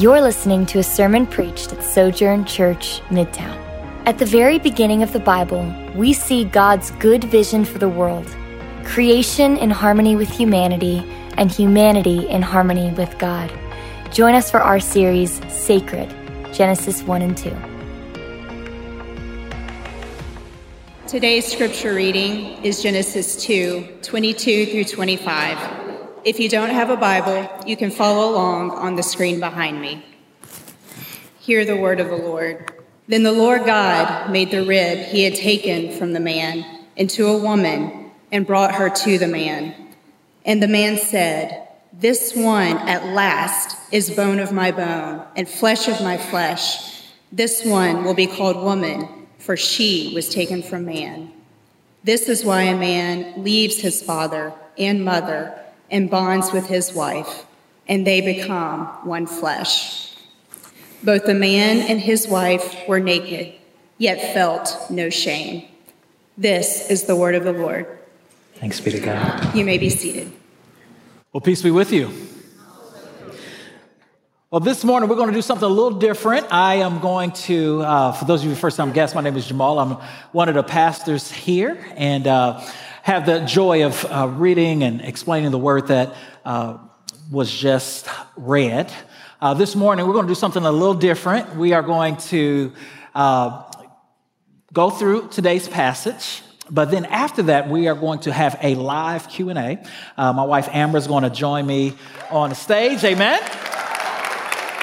You're listening to a sermon preached at Sojourn Church, Midtown. At the very beginning of the Bible, we see God's good vision for the world creation in harmony with humanity, and humanity in harmony with God. Join us for our series, Sacred Genesis 1 and 2. Today's scripture reading is Genesis 2 22 through 25. If you don't have a Bible, you can follow along on the screen behind me. Hear the word of the Lord. Then the Lord God made the rib he had taken from the man into a woman and brought her to the man. And the man said, This one at last is bone of my bone and flesh of my flesh. This one will be called woman, for she was taken from man. This is why a man leaves his father and mother and bonds with his wife, and they become one flesh. Both the man and his wife were naked, yet felt no shame. This is the word of the Lord. Thanks be to God. You may be seated. Well, peace be with you. Well, this morning we're going to do something a little different. I am going to, uh, for those of you first time guests, my name is Jamal. I'm one of the pastors here, and uh, have the joy of uh, reading and explaining the word that uh, was just read. Uh, this morning, we're going to do something a little different. We are going to uh, go through today's passage. But then after that, we are going to have a live Q&A. Uh, my wife Amber is going to join me on the stage. Amen.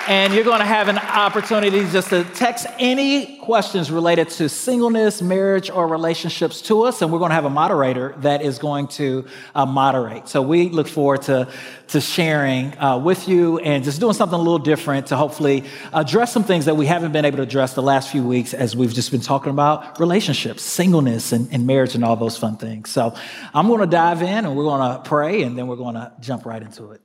And you're going to have an opportunity just to text any questions related to singleness, marriage, or relationships to us. And we're going to have a moderator that is going to uh, moderate. So we look forward to, to sharing uh, with you and just doing something a little different to hopefully address some things that we haven't been able to address the last few weeks as we've just been talking about relationships, singleness, and, and marriage, and all those fun things. So I'm going to dive in and we're going to pray and then we're going to jump right into it.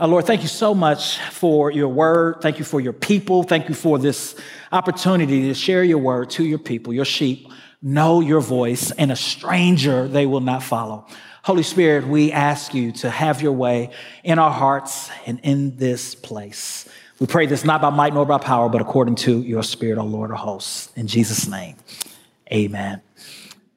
Uh, Lord, thank you so much for your word. Thank you for your people. Thank you for this opportunity to share your word to your people. Your sheep know your voice, and a stranger they will not follow. Holy Spirit, we ask you to have your way in our hearts and in this place. We pray this not by might nor by power, but according to your spirit, O Lord of hosts. In Jesus' name, amen.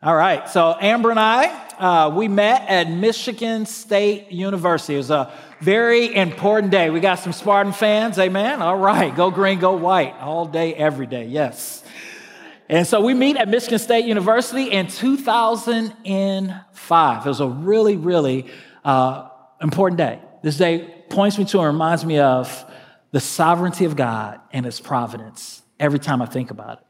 All right, so Amber and I, uh, we met at Michigan State University. It was a very important day. We got some Spartan fans, amen? All right, go green, go white, all day, every day, yes. And so we meet at Michigan State University in 2005. It was a really, really uh, important day. This day points me to and reminds me of the sovereignty of God and His providence every time I think about it.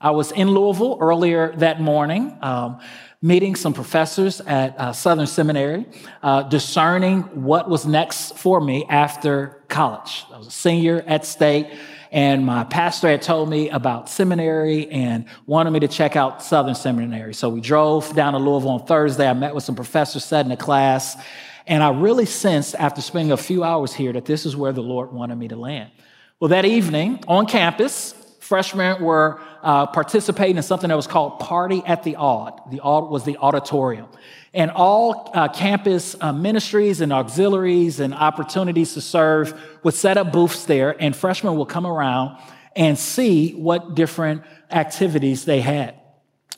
I was in Louisville earlier that morning. Um, meeting some professors at uh, Southern Seminary, uh, discerning what was next for me after college. I was a senior at State, and my pastor had told me about seminary and wanted me to check out Southern Seminary. So we drove down to Louisville on Thursday. I met with some professors, sat in a class, and I really sensed after spending a few hours here that this is where the Lord wanted me to land. Well, that evening on campus, Freshmen were uh, participating in something that was called Party at the Aud. The Aud was the auditorium. And all uh, campus uh, ministries and auxiliaries and opportunities to serve would set up booths there, and freshmen would come around and see what different activities they had.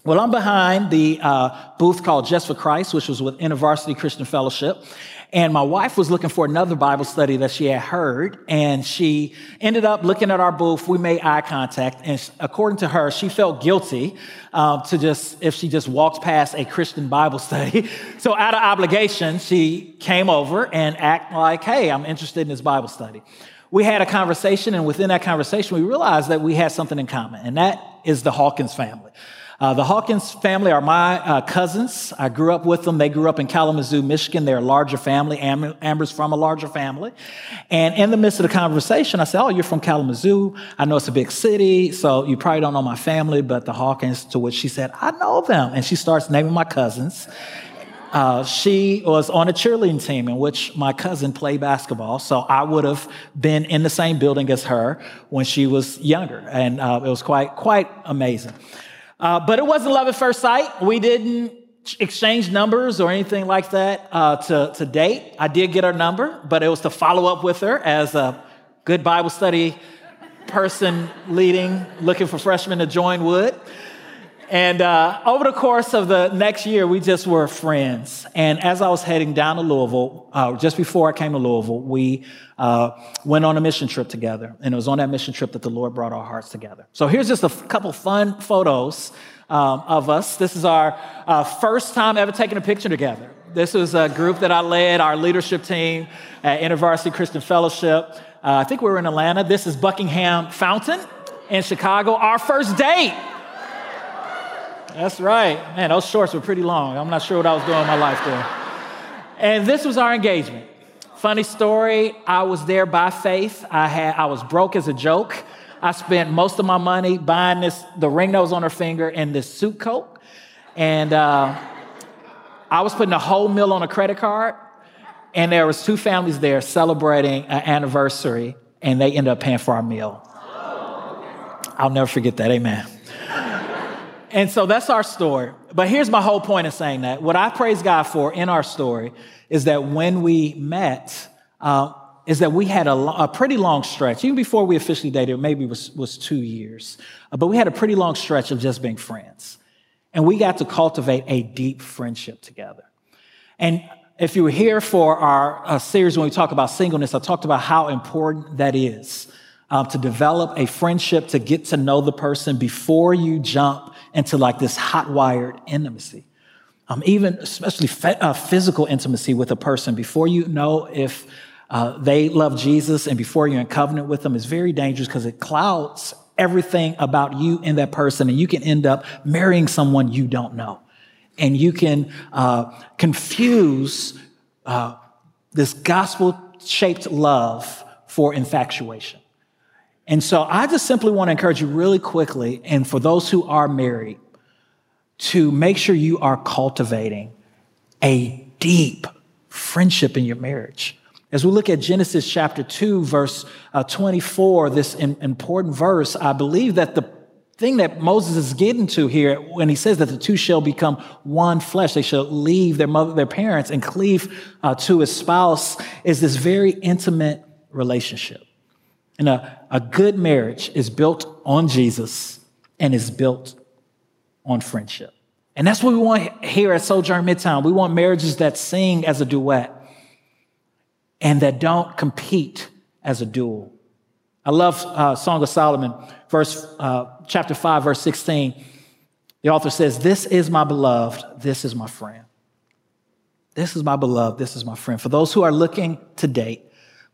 Well, I'm behind the uh, booth called Just for Christ, which was with InterVarsity Christian Fellowship. And my wife was looking for another Bible study that she had heard, and she ended up looking at our booth. We made eye contact, and according to her, she felt guilty um, to just if she just walked past a Christian Bible study. So, out of obligation, she came over and act like, "Hey, I'm interested in this Bible study." We had a conversation, and within that conversation, we realized that we had something in common, and that is the Hawkins family. Uh, the Hawkins family are my uh, cousins. I grew up with them. They grew up in Kalamazoo, Michigan. They're a larger family. Am- Amber's from a larger family. And in the midst of the conversation, I said, Oh, you're from Kalamazoo. I know it's a big city, so you probably don't know my family, but the Hawkins, to which she said, I know them. And she starts naming my cousins. Uh, she was on a cheerleading team in which my cousin played basketball. So I would have been in the same building as her when she was younger. And uh, it was quite, quite amazing. Uh, but it wasn't love at first sight. We didn't exchange numbers or anything like that uh, to, to date. I did get her number, but it was to follow up with her as a good Bible study person leading, looking for freshmen to join would. And uh, over the course of the next year, we just were friends. And as I was heading down to Louisville, uh, just before I came to Louisville, we uh, went on a mission trip together. And it was on that mission trip that the Lord brought our hearts together. So here's just a f- couple fun photos um, of us. This is our uh, first time ever taking a picture together. This was a group that I led, our leadership team at InterVarsity Christian Fellowship. Uh, I think we were in Atlanta. This is Buckingham Fountain in Chicago, our first date. That's right. Man, those shorts were pretty long. I'm not sure what I was doing in my life there. And this was our engagement. Funny story, I was there by faith. I had I was broke as a joke. I spent most of my money buying this the ring that was on her finger and this suit coat. And uh, I was putting a whole meal on a credit card. And there was two families there celebrating an anniversary, and they ended up paying for our meal. I'll never forget that. Amen. And so that's our story. But here's my whole point of saying that. What I praise God for in our story is that when we met, uh, is that we had a, a, pretty long stretch. Even before we officially dated, maybe it was, was two years. Uh, but we had a pretty long stretch of just being friends. And we got to cultivate a deep friendship together. And if you were here for our uh, series when we talk about singleness, I talked about how important that is um, to develop a friendship, to get to know the person before you jump into like this hot wired intimacy. Um, even especially uh, physical intimacy with a person before you know if uh, they love Jesus and before you're in covenant with them is very dangerous because it clouds everything about you and that person, and you can end up marrying someone you don't know. And you can uh, confuse uh, this gospel shaped love for infatuation. And so I just simply want to encourage you really quickly, and for those who are married, to make sure you are cultivating a deep friendship in your marriage. As we look at Genesis chapter 2, verse uh, 24, this important verse, I believe that the thing that Moses is getting to here when he says that the two shall become one flesh, they shall leave their mother, their parents, and cleave uh, to his spouse, is this very intimate relationship. And a, a good marriage is built on Jesus and is built on friendship. And that's what we want here at Sojourn Midtown. We want marriages that sing as a duet and that don't compete as a duel. I love uh, Song of Solomon, verse, uh, chapter 5, verse 16. The author says, This is my beloved, this is my friend. This is my beloved, this is my friend. For those who are looking to date,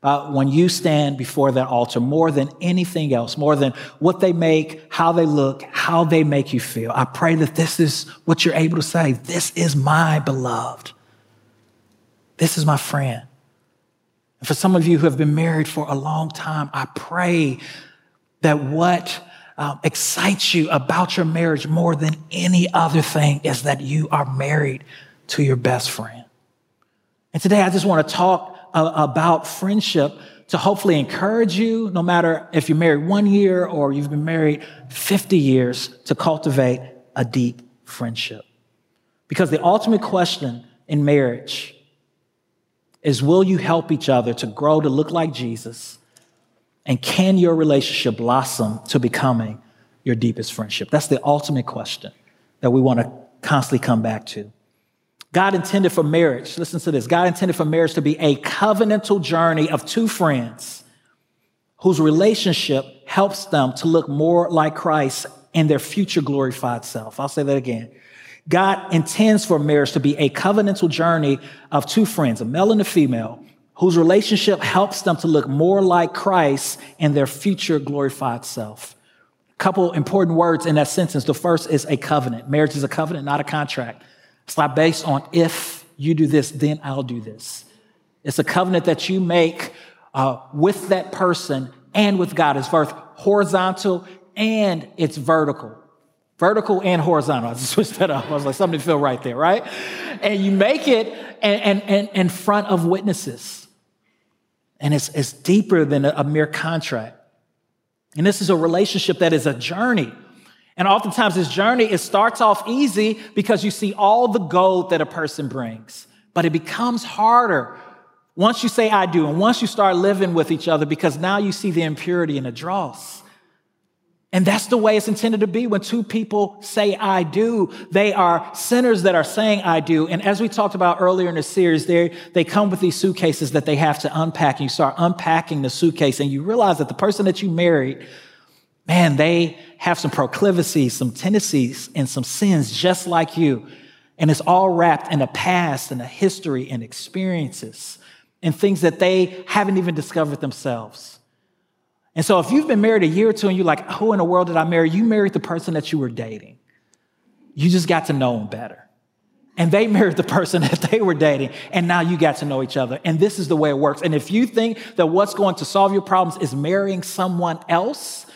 uh, when you stand before that altar more than anything else, more than what they make, how they look, how they make you feel. I pray that this is what you're able to say. This is my beloved. This is my friend. And for some of you who have been married for a long time, I pray that what um, excites you about your marriage more than any other thing is that you are married to your best friend. And today I just want to talk about friendship to hopefully encourage you, no matter if you're married one year or you've been married 50 years, to cultivate a deep friendship. Because the ultimate question in marriage is will you help each other to grow to look like Jesus? And can your relationship blossom to becoming your deepest friendship? That's the ultimate question that we want to constantly come back to. God intended for marriage, listen to this God intended for marriage to be a covenantal journey of two friends whose relationship helps them to look more like Christ and their future glorified self. I'll say that again. God intends for marriage to be a covenantal journey of two friends, a male and a female, whose relationship helps them to look more like Christ and their future glorified self. A couple important words in that sentence. The first is a covenant. Marriage is a covenant, not a contract. It's not based on if you do this, then I'll do this. It's a covenant that you make uh, with that person and with God. It's both horizontal and it's vertical. Vertical and horizontal. I just switched that up. I was like, something to feel right there, right? And you make it and, and, and in front of witnesses. And it's, it's deeper than a, a mere contract. And this is a relationship that is a journey. And oftentimes, this journey, it starts off easy because you see all the gold that a person brings. But it becomes harder Once you say I do, and once you start living with each other, because now you see the impurity and the dross. And that's the way it's intended to be when two people say, I do. They are sinners that are saying, I do. And as we talked about earlier in the series, they, they come with these suitcases that they have to unpack. And you start unpacking the suitcase and you realize that the person that you married, man, they have some proclivities, some tendencies, and some sins just like you. And it's all wrapped in a past and a history and experiences and things that they haven't even discovered themselves. And so if you've been married a year or two and you're like, who in the world did I marry? You married the person that you were dating. You just got to know them better. And they married the person that they were dating, and now you got to know each other. And this is the way it works. And if you think that what's going to solve your problems is marrying someone else,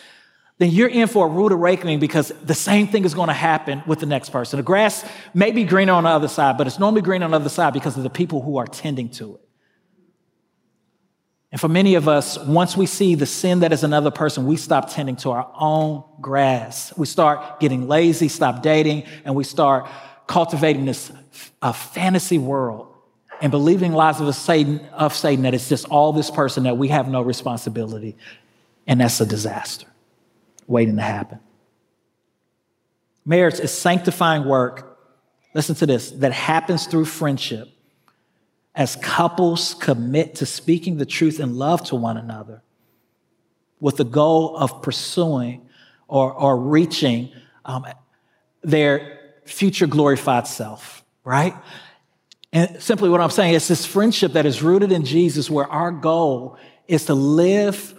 then you're in for a rude awakening because the same thing is going to happen with the next person. The grass may be greener on the other side, but it's normally greener on the other side because of the people who are tending to it. And for many of us, once we see the sin that is another person, we stop tending to our own grass. We start getting lazy, stop dating, and we start cultivating this a fantasy world and believing lies of Satan, of Satan that it's just all this person that we have no responsibility. And that's a disaster waiting to happen. Marriage is sanctifying work, listen to this, that happens through friendship as couples commit to speaking the truth in love to one another with the goal of pursuing or, or reaching um, their future glorified self, right? And simply what I'm saying is this friendship that is rooted in Jesus, where our goal is to live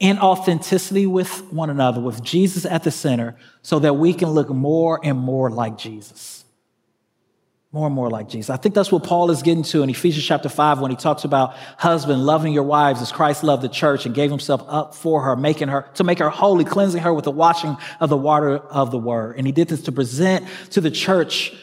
in authenticity with one another, with Jesus at the center, so that we can look more and more like Jesus more and more like Jesus. I think that's what Paul is getting to in Ephesians chapter 5 when he talks about husband loving your wives as Christ loved the church and gave himself up for her, making her, to make her holy, cleansing her with the washing of the water of the word. And he did this to present to the church,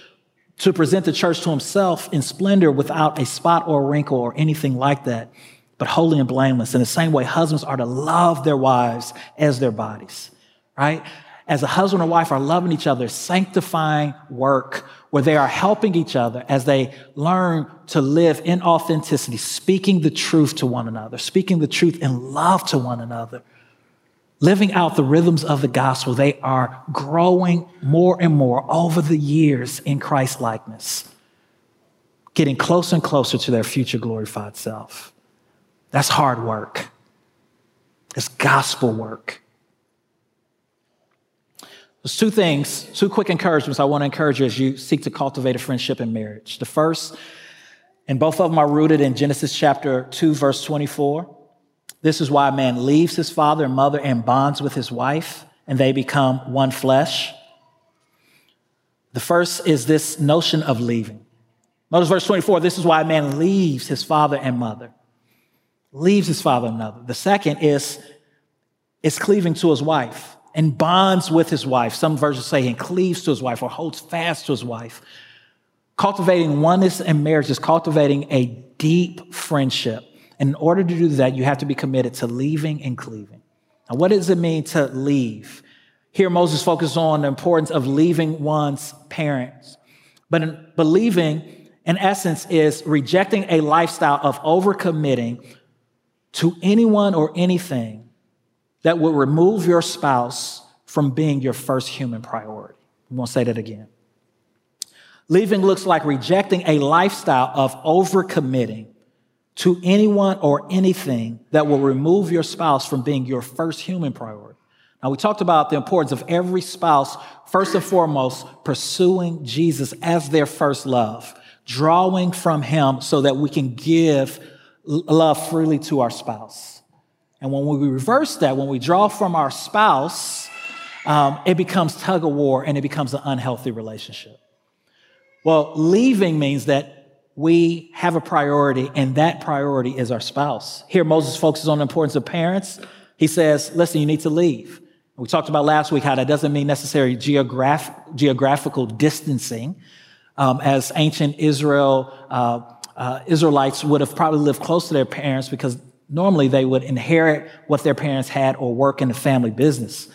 to present the church to himself in splendor without a spot or a wrinkle or anything like that, but holy and blameless. In the same way, husbands are to love their wives as their bodies, right? As a husband and wife are loving each other, sanctifying work where they are helping each other as they learn to live in authenticity, speaking the truth to one another, speaking the truth in love to one another, living out the rhythms of the gospel. They are growing more and more over the years in Christ likeness, getting closer and closer to their future glorified self. That's hard work. It's gospel work. There's two things, two quick encouragements I want to encourage you as you seek to cultivate a friendship in marriage. The first, and both of them are rooted in Genesis chapter 2, verse 24. This is why a man leaves his father and mother and bonds with his wife, and they become one flesh. The first is this notion of leaving. Notice verse 24 this is why a man leaves his father and mother, leaves his father and mother. The second is, is cleaving to his wife and bonds with his wife. Some versions say he cleaves to his wife or holds fast to his wife. Cultivating oneness in marriage is cultivating a deep friendship. And in order to do that, you have to be committed to leaving and cleaving. Now, what does it mean to leave? Here, Moses focuses on the importance of leaving one's parents. But believing, in essence, is rejecting a lifestyle of overcommitting to anyone or anything that will remove your spouse from being your first human priority. I'm gonna say that again. Leaving looks like rejecting a lifestyle of overcommitting to anyone or anything that will remove your spouse from being your first human priority. Now, we talked about the importance of every spouse, first and foremost, pursuing Jesus as their first love, drawing from Him so that we can give love freely to our spouse. And when we reverse that, when we draw from our spouse, um, it becomes tug of war and it becomes an unhealthy relationship. Well, leaving means that we have a priority, and that priority is our spouse. Here, Moses focuses on the importance of parents. He says, listen, you need to leave. We talked about last week how that doesn't mean necessarily geograph- geographical distancing, um, as ancient Israel, uh, uh, Israelites would have probably lived close to their parents because Normally, they would inherit what their parents had or work in the family business.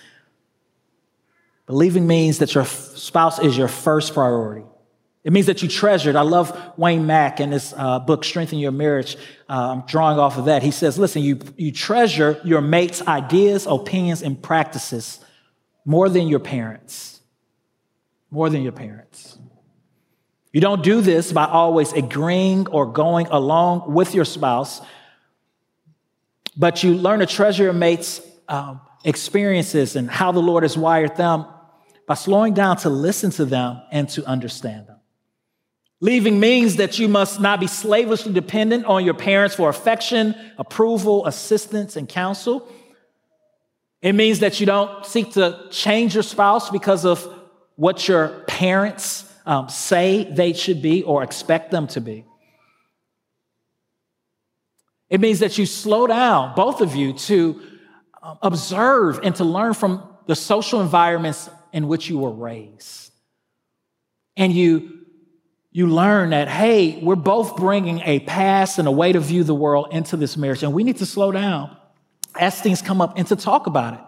Believing means that your spouse is your first priority. It means that you treasured. I love Wayne Mack in his uh, book, Strengthen Your Marriage. Uh, drawing off of that. He says, listen, you, you treasure your mate's ideas, opinions, and practices more than your parents. More than your parents. You don't do this by always agreeing or going along with your spouse, but you learn to treasure your mate's um, experiences and how the Lord has wired them by slowing down to listen to them and to understand them. Leaving means that you must not be slavishly dependent on your parents for affection, approval, assistance, and counsel. It means that you don't seek to change your spouse because of what your parents um, say they should be or expect them to be. It means that you slow down, both of you, to um, observe and to learn from the social environments in which you were raised. And you you learn that, hey, we're both bringing a past and a way to view the world into this marriage, and we need to slow down as things come up and to talk about it.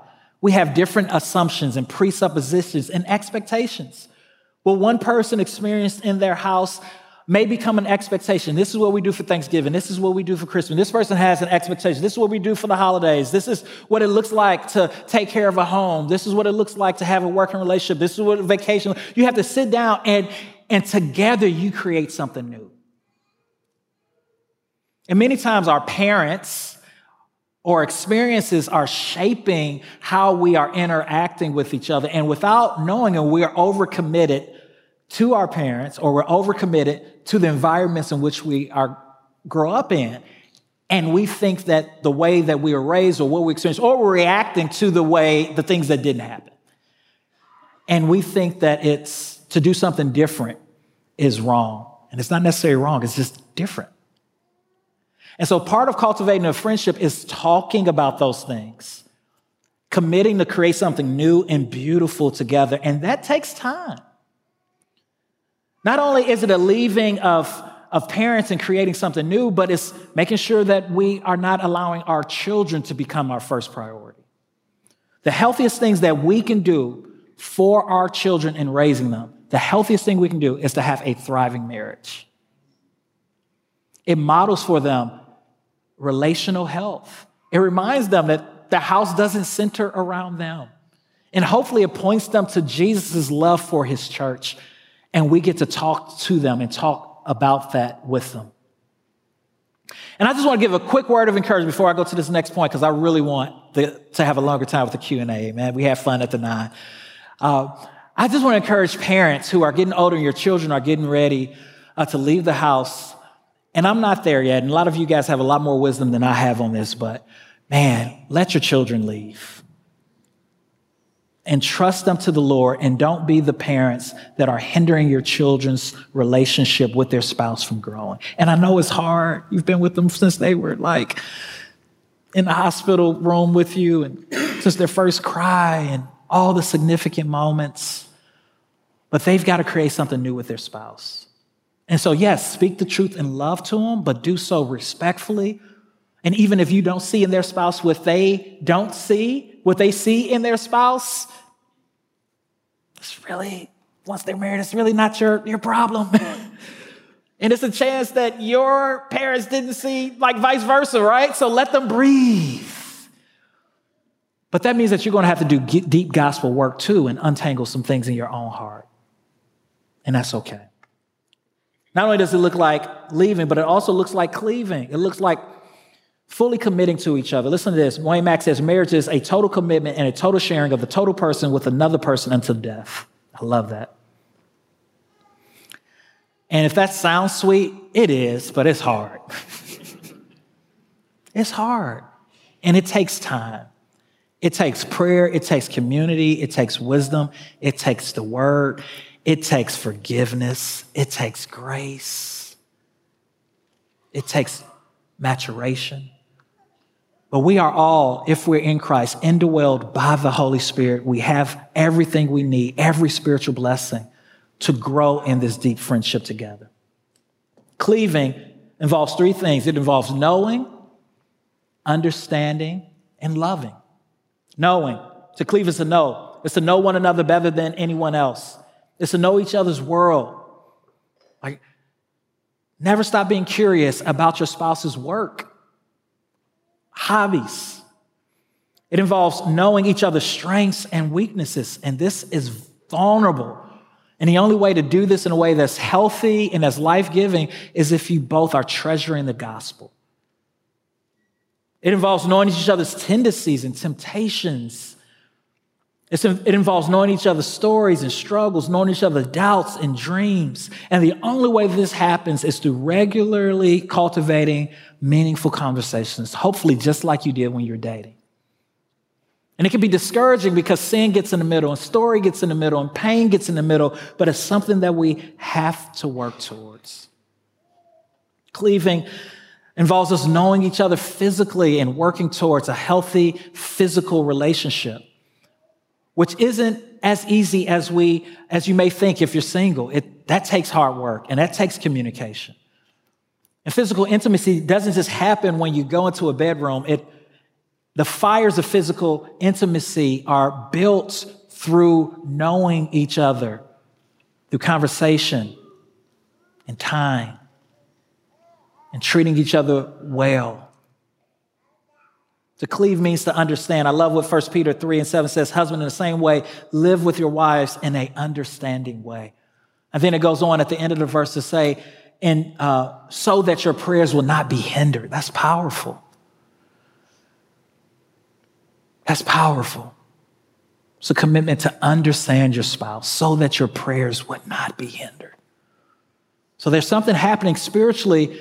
We have different assumptions and presuppositions and expectations. What one person experienced in their house may become an expectation. This is what we do for Thanksgiving. This is what we do for Christmas. This person has an expectation. This is what we do for the holidays. This is what it looks like to take care of a home. This is what it looks like to have a working relationship. This is what a vacation. You have to sit down and and together you create something new. And many times our parents or experiences are shaping how we are interacting with each other. And without knowing it, we are overcommitted to our parents or we're overcommitted to the environments in which we are grow up in. And we think that the way that we were raised or what we experienced, or we're reacting to the way the things that didn't happen. And we think that it's to do something different is wrong. And it's not necessarily wrong, it's just different. And so part of cultivating a friendship is talking about those things, committing to create something new and beautiful together. And that takes time. Not only is it a leaving of, of parents and creating something new, but it's making sure that we are not allowing our children to become our first priority. The healthiest things that we can do for our children in raising them, the healthiest thing we can do is to have a thriving marriage. It models for them relational health. It reminds them that the house doesn't center around them. And hopefully, it points them to Jesus' love for his church. And we get to talk to them and talk about that with them. And I just want to give a quick word of encouragement before I go to this next point, because I really want the, to have a longer time with the Q&A, man. We have fun at the nine. Uh, I just want to encourage parents who are getting older and your children are getting ready uh, to leave the house. And I'm not there yet. And a lot of you guys have a lot more wisdom than I have on this, but man, let your children leave. And trust them to the Lord and don't be the parents that are hindering your children's relationship with their spouse from growing. And I know it's hard. You've been with them since they were like in the hospital room with you and since their first cry and all the significant moments, but they've got to create something new with their spouse. And so, yes, speak the truth in love to them, but do so respectfully. And even if you don't see in their spouse what they don't see, what they see in their spouse, it's really, once they're married, it's really not your, your problem. and it's a chance that your parents didn't see, like vice versa, right? So let them breathe. But that means that you're going to have to do deep gospel work too and untangle some things in your own heart. And that's okay. Not only does it look like leaving, but it also looks like cleaving. It looks like fully committing to each other. Listen to this. Wayne Mack says marriage is a total commitment and a total sharing of the total person with another person until death. I love that. And if that sounds sweet, it is, but it's hard. it's hard. And it takes time. It takes prayer, it takes community, it takes wisdom, it takes the word, it takes forgiveness, it takes grace, it takes maturation. But we are all, if we're in Christ, indwelled by the Holy Spirit. We have everything we need, every spiritual blessing to grow in this deep friendship together. Cleaving involves three things it involves knowing, understanding, and loving. Knowing. To cleave is to know. It's to know one another better than anyone else. It's to know each other's world. Like, Never stop being curious about your spouse's work, hobbies. It involves knowing each other's strengths and weaknesses, and this is vulnerable. And the only way to do this in a way that's healthy and that's life giving is if you both are treasuring the gospel. It involves knowing each other's tendencies and temptations. It's, it involves knowing each other's stories and struggles, knowing each other's doubts and dreams. And the only way this happens is through regularly cultivating meaningful conversations, hopefully, just like you did when you're dating. And it can be discouraging because sin gets in the middle, and story gets in the middle, and pain gets in the middle, but it's something that we have to work towards. Cleaving involves us knowing each other physically and working towards a healthy physical relationship, which isn't as easy as we as you may think if you're single. It, that takes hard work and that takes communication. And physical intimacy doesn't just happen when you go into a bedroom. It the fires of physical intimacy are built through knowing each other, through conversation and time, and treating each other well. To cleave means to understand. I love what 1 Peter 3 and 7 says husband, in the same way, live with your wives in a understanding way. And then it goes on at the end of the verse to say, and uh, so that your prayers will not be hindered. That's powerful. That's powerful. It's a commitment to understand your spouse so that your prayers would not be hindered. So there's something happening spiritually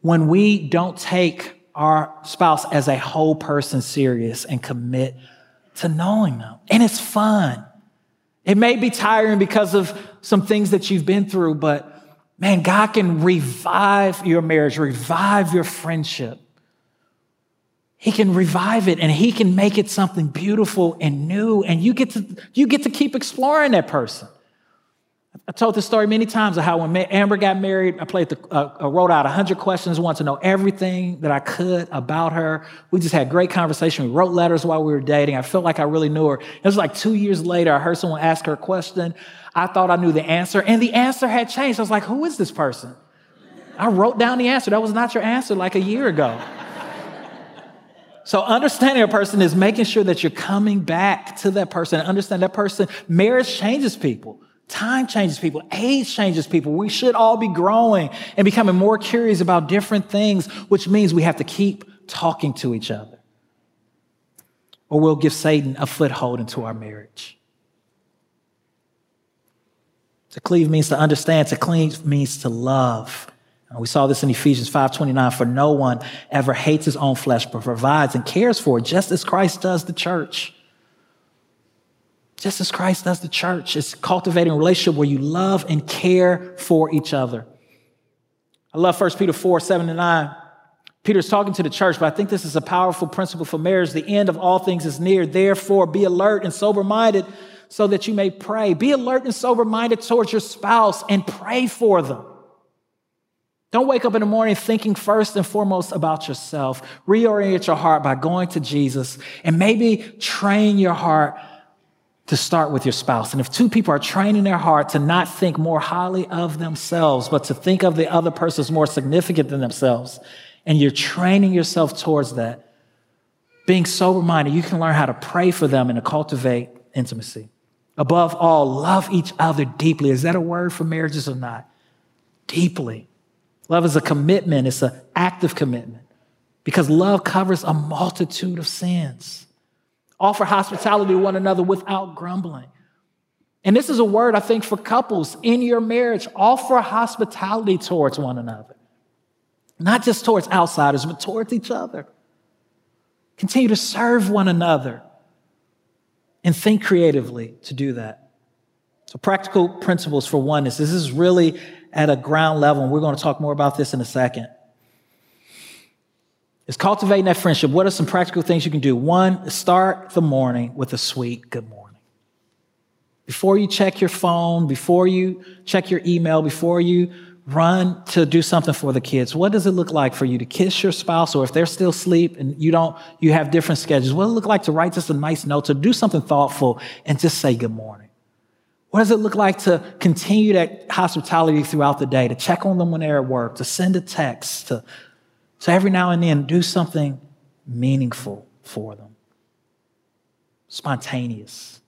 when we don't take our spouse as a whole person serious and commit to knowing them. And it's fun. It may be tiring because of some things that you've been through, but man, God can revive your marriage, revive your friendship he can revive it and he can make it something beautiful and new and you get to you get to keep exploring that person i told this story many times of how when amber got married i played the uh, I wrote out 100 questions wanted to know everything that i could about her. We just had great conversation. We wrote letters while we were dating. I felt like i really knew her. It was like two years later i heard someone ask her a question. I thought i knew the answer and the answer had changed. I was like who is this person? I wrote down the answer. That was not your answer like a year ago. So understanding a person is making sure that you're coming back to that person. And understand that person. Marriage changes people. Time changes people. Age changes people. We should all be growing and becoming more curious about different things, which means we have to keep talking to each other. Or we'll give Satan a foothold into our marriage. To cleave means to understand. To cleave means to love. We saw this in Ephesians 5:29 for no one ever hates his own flesh but provides and cares for it just as Christ does the church. Just as Christ does the church. It's cultivating a relationship where you love and care for each other. I love 1 Peter 4, 7 to 9. Peter's talking to the church, but I think this is a powerful principle for marriage. The end of all things is near. Therefore, be alert and sober minded so that you may pray. Be alert and sober minded towards your spouse and pray for them. Don't wake up in the morning thinking first and foremost about yourself. Reorient your heart by going to Jesus and maybe train your heart to start with your spouse. And if two people are training their heart to not think more highly of themselves, but to think of the other person as more significant than themselves, and you're training yourself towards that, being sober minded, you can learn how to pray for them and to cultivate intimacy. Above all, love each other deeply. Is that a word for marriages or not? Deeply. Love is a commitment, it's an active commitment because love covers a multitude of sins. Offer hospitality to one another without grumbling. And this is a word I think for couples in your marriage offer hospitality towards one another, not just towards outsiders, but towards each other. Continue to serve one another and think creatively to do that. So, practical principles for oneness. This is really at a ground level, and we're going to talk more about this in a second. Is cultivating that friendship. What are some practical things you can do? One, start the morning with a sweet good morning. Before you check your phone, before you check your email, before you run to do something for the kids, what does it look like for you to kiss your spouse, or if they're still asleep and you don't, you have different schedules, what does it look like to write just a nice note, to do something thoughtful and just say good morning? What does it look like to continue that hospitality throughout the day, to check on them when they're at work, to send a text, to, to every now and then do something meaningful for them? Spontaneous.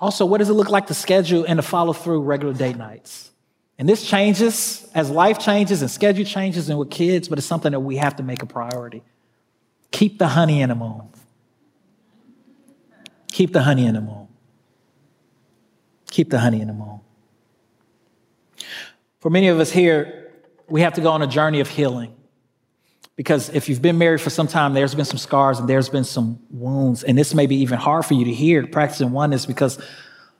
Also, what does it look like to schedule and to follow through regular date nights? And this changes as life changes and schedule changes and with kids, but it's something that we have to make a priority. Keep the honey in the moon. Keep the honey in the moon. Keep the honey in the moon. For many of us here, we have to go on a journey of healing. Because if you've been married for some time, there's been some scars and there's been some wounds. And this may be even hard for you to hear, practicing oneness, because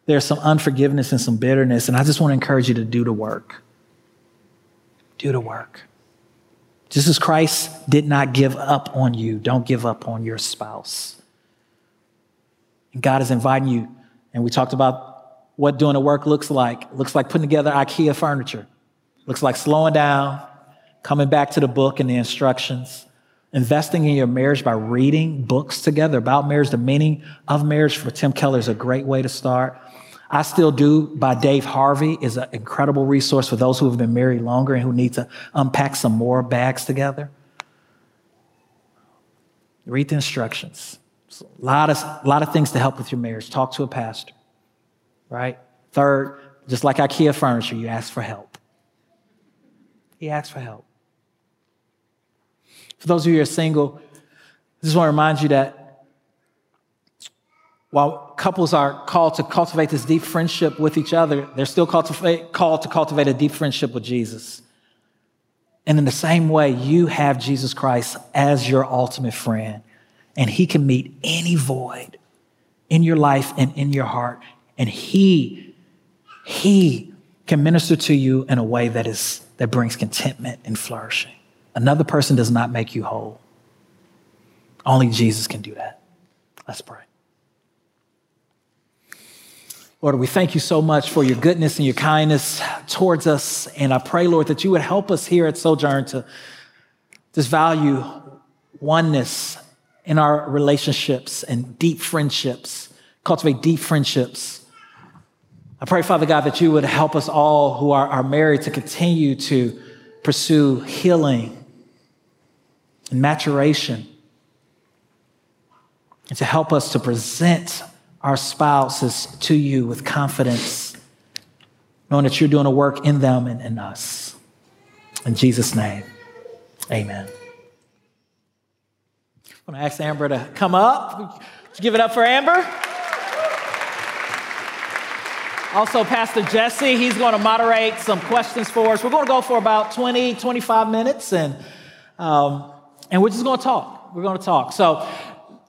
there's some unforgiveness and some bitterness. And I just want to encourage you to do the work. Do the work. Just as Christ did not give up on you, don't give up on your spouse. And God is inviting you, and we talked about what doing the work looks like. It looks like putting together IKEA furniture. Looks like slowing down, coming back to the book and the instructions, investing in your marriage by reading books together about marriage. The meaning of marriage for Tim Keller is a great way to start. I Still Do by Dave Harvey is an incredible resource for those who have been married longer and who need to unpack some more bags together. Read the instructions. a lot of, a lot of things to help with your marriage. Talk to a pastor, right? Third, just like IKEA furniture, you ask for help. He asks for help. For those of you who are single, I just want to remind you that while couples are called to cultivate this deep friendship with each other, they're still called to cultivate a deep friendship with Jesus. And in the same way, you have Jesus Christ as your ultimate friend, and He can meet any void in your life and in your heart. And He, He can minister to you in a way that is that brings contentment and flourishing. Another person does not make you whole. Only Jesus can do that. Let's pray. Lord, we thank you so much for your goodness and your kindness towards us. And I pray, Lord, that you would help us here at Sojourn to just value oneness in our relationships and deep friendships, cultivate deep friendships. I pray, Father God, that you would help us all who are, are married to continue to pursue healing and maturation, and to help us to present our spouses to you with confidence, knowing that you're doing a work in them and in us. In Jesus' name, amen. I want to ask Amber to come up. give it up for Amber. Also, Pastor Jesse, he's going to moderate some questions for us. We're going to go for about 20, 25 minutes, and um, and we're just going to talk. We're going to talk. So,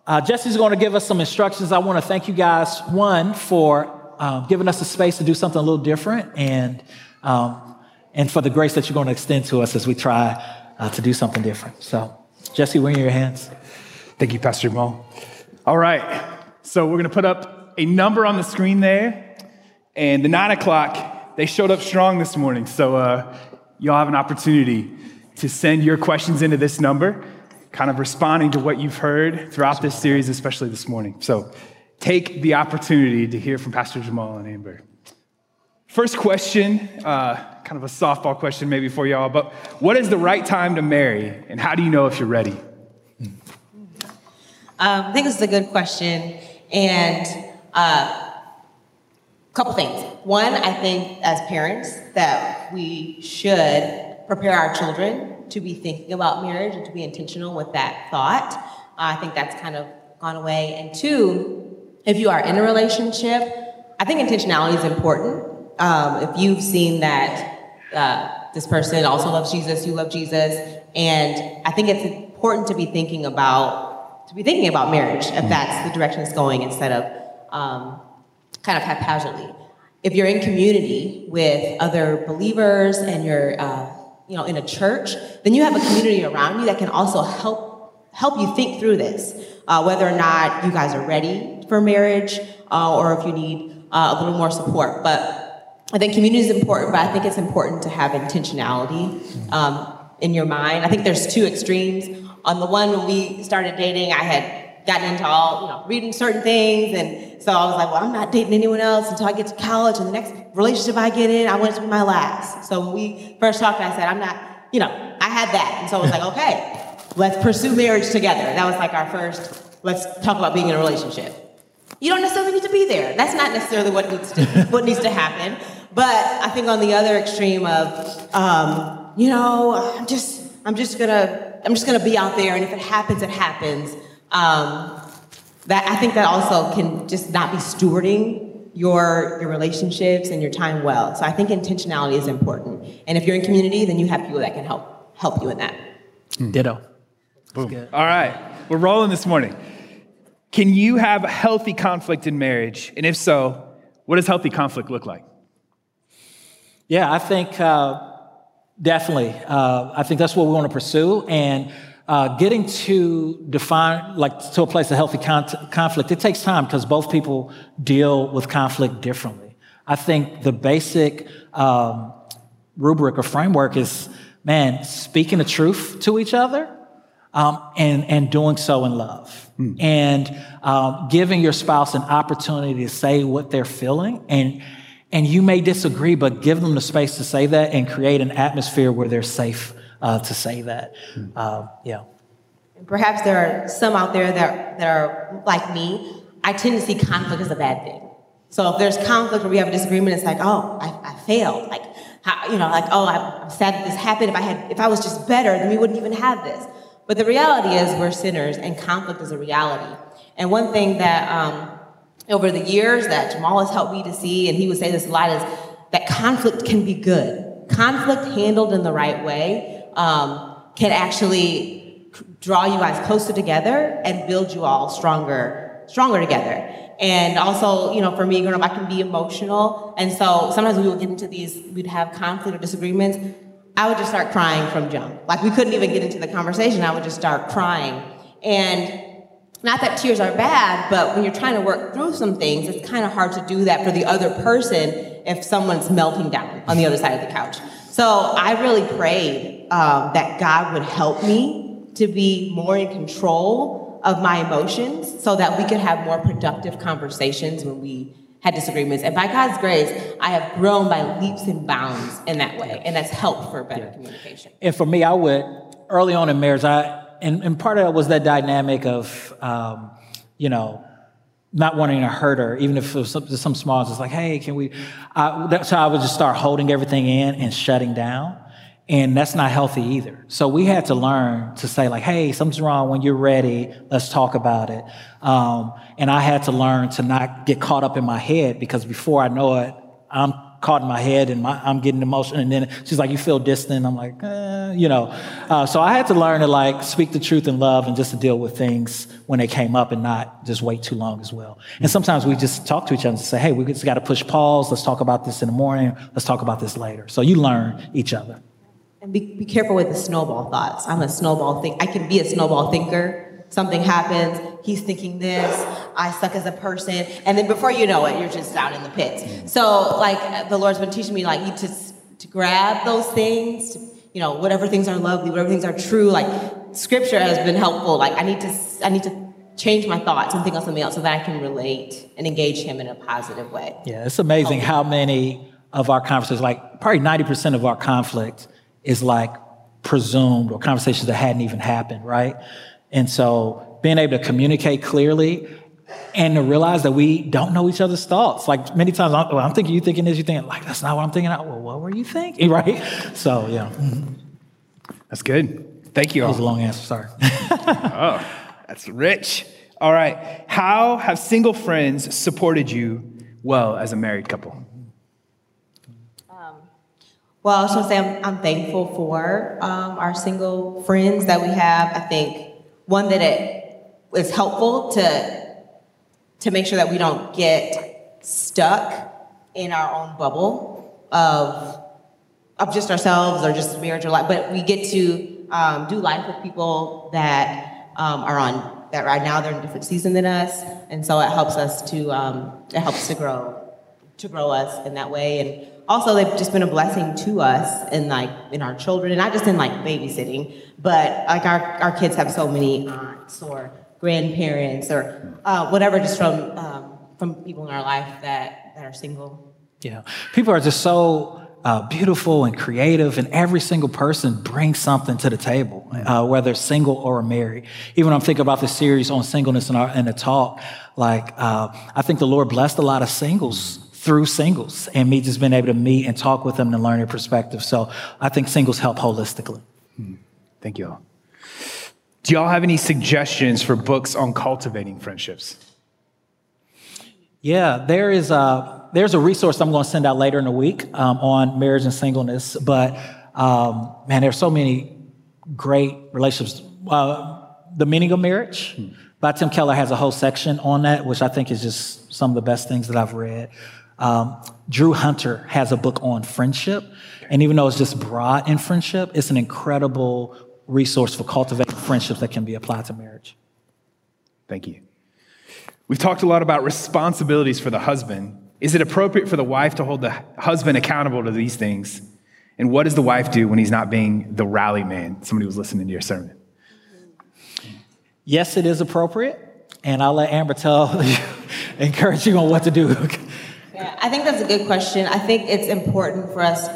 uh, Jesse's going to give us some instructions. I want to thank you guys, one, for um, giving us the space to do something a little different, and, um, and for the grace that you're going to extend to us as we try uh, to do something different. So, Jesse, we're your hands. Thank you, Pastor Jamal. All right. So, we're going to put up a number on the screen there, and the nine o'clock, they showed up strong this morning. So, uh, y'all have an opportunity to send your questions into this number, kind of responding to what you've heard throughout this series, especially this morning. So take the opportunity to hear from Pastor Jamal and Amber. First question, uh, kind of a softball question maybe for y'all, but what is the right time to marry, and how do you know if you're ready? Um, I think this is a good question, and uh, couple things. One, I think as parents that we should prepare our children to be thinking about marriage and to be intentional with that thought. Uh, I think that's kind of gone away. And two, if you are in a relationship, I think intentionality is important. Um, if you've seen that uh, this person also loves Jesus, you love Jesus, and I think it's important to be thinking about to be thinking about marriage if that's the direction it's going instead of um, kind of haphazardly. If you're in community with other believers and you're uh, you know, in a church, then you have a community around you that can also help help you think through this, uh, whether or not you guys are ready for marriage uh, or if you need uh, a little more support. But I think community is important, but I think it's important to have intentionality um, in your mind. I think there's two extremes. On the one, when we started dating, I had gotten into all, you know, reading certain things. And so I was like, well, I'm not dating anyone else until I get to college. And the next relationship I get in, I want it to be my last. So when we first talked, I said, I'm not, you know, I had that. And so I was like, okay, let's pursue marriage together. That was like our first, let's talk about being in a relationship. You don't necessarily need to be there. That's not necessarily what needs to, what needs to happen. But I think on the other extreme of, um, you know, I'm just, I'm just gonna, I'm just gonna be out there, and if it happens, it happens. Um, that I think that also can just not be stewarding your your relationships and your time well. So I think intentionality is important. And if you're in community, then you have people that can help help you in that. Ditto. Boom. All right, we're rolling this morning. Can you have a healthy conflict in marriage? And if so, what does healthy conflict look like? Yeah, I think uh, definitely. Uh, I think that's what we want to pursue. And uh, getting to define, like, to a place of healthy con- conflict, it takes time because both people deal with conflict differently. I think the basic um, rubric or framework is, man, speaking the truth to each other um, and, and doing so in love. Mm. And um, giving your spouse an opportunity to say what they're feeling and and you may disagree, but give them the space to say that and create an atmosphere where they're safe uh, to say that. Uh, yeah. Perhaps there are some out there that, that are like me. I tend to see conflict as a bad thing. So if there's conflict or we have a disagreement, it's like, oh, I, I failed. Like, how, you know, like, oh, I'm sad that this happened. If I had, if I was just better, then we wouldn't even have this. But the reality is, we're sinners, and conflict is a reality. And one thing that um, over the years that Jamal has helped me to see, and he would say this a lot, is that conflict can be good. Conflict handled in the right way um, can actually draw you guys closer together and build you all stronger, stronger together. And also, you know, for me growing up, I can be emotional, and so sometimes we would get into these, we'd have conflict or disagreements. I would just start crying from jump. Like we couldn't even get into the conversation. I would just start crying, and not that tears are bad, but when you're trying to work through some things, it's kind of hard to do that for the other person if someone's melting down on the other side of the couch. So I really prayed um, that God would help me to be more in control of my emotions so that we could have more productive conversations when we had disagreements. And by God's grace, I have grown by leaps and bounds in that way, and that's helped for better yeah. communication. And for me, I would, early on in marriage, I and, and part of that was that dynamic of, um, you know, not wanting to hurt her, even if it was some, some small, it's like, hey, can we? I, that's how I would just start holding everything in and shutting down. And that's not healthy either. So we had to learn to say, like, hey, something's wrong. When you're ready, let's talk about it. Um, and I had to learn to not get caught up in my head because before I know it, I'm caught in my head and my, I'm getting emotional. And then she's like, you feel distant. I'm like, eh, you know. Uh, so I had to learn to like speak the truth in love and just to deal with things when they came up and not just wait too long as well. And sometimes we just talk to each other and say, hey, we just got to push pause. Let's talk about this in the morning. Let's talk about this later. So you learn each other. And be, be careful with the snowball thoughts. I'm a snowball think. I can be a snowball thinker something happens, he's thinking this, I suck as a person, and then before you know it, you're just down in the pits. So, like, the Lord's been teaching me, like, you to, to grab those things, to, you know, whatever things are lovely, whatever things are true, like, scripture has been helpful. Like, I need to, I need to change my thoughts and think of something else so that I can relate and engage him in a positive way. Yeah, it's amazing oh. how many of our conversations, like, probably 90% of our conflict is like presumed or conversations that hadn't even happened, right? And so being able to communicate clearly and to realize that we don't know each other's thoughts. Like many times, I'm, well, I'm thinking you're thinking this, you're thinking, like that's not what I'm thinking. Well, what were you thinking, right? So yeah, mm-hmm. that's good. Thank you. That was a long answer. Sorry. oh, that's rich. All right. How have single friends supported you well as a married couple? Well, I was to say I'm, I'm thankful for um, our single friends that we have. I think one that it is helpful to to make sure that we don't get stuck in our own bubble of of just ourselves or just marriage or life, but we get to um, do life with people that um, are on that right now they're in a different season than us, and so it helps us to um, it helps to grow to grow us in that way and also they've just been a blessing to us in like in our children and not just in like babysitting but like our, our kids have so many aunts or grandparents or uh, whatever, just from um, from people in our life that that are single. Yeah, people are just so uh, beautiful and creative, and every single person brings something to the table, uh, whether single or married. Even I'm thinking about the series on singleness and, our, and the talk, like uh, I think the Lord blessed a lot of singles through singles, and me just being able to meet and talk with them and learn their perspective. So I think singles help holistically. Hmm. Thank you all. Do y'all have any suggestions for books on cultivating friendships? Yeah, there is a there's a resource I'm going to send out later in the week um, on marriage and singleness. But um, man, there's so many great relationships. Uh, the meaning of marriage hmm. by Tim Keller has a whole section on that, which I think is just some of the best things that I've read. Um, Drew Hunter has a book on friendship, and even though it's just broad in friendship, it's an incredible resource for cultivating friendships that can be applied to marriage. Thank you. We've talked a lot about responsibilities for the husband. Is it appropriate for the wife to hold the husband accountable to these things? And what does the wife do when he's not being the rally man? Somebody was listening to your sermon. Yes, it is appropriate. And I'll let Amber tell you, encourage you on what to do. Yeah, I think that's a good question. I think it's important for us,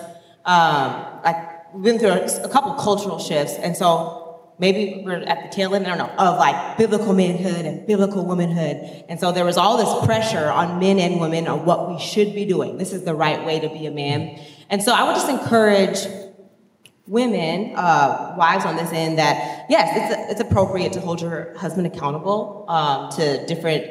um, like, we've been through a, couple cultural shifts. And so maybe we're at the tail end, I don't know, of like biblical manhood and biblical womanhood. And so there was all this pressure on men and women on what we should be doing. This is the right way to be a man. And so I would just encourage women, uh, wives on this end, that yes, it's, it's appropriate to hold your husband accountable um, to different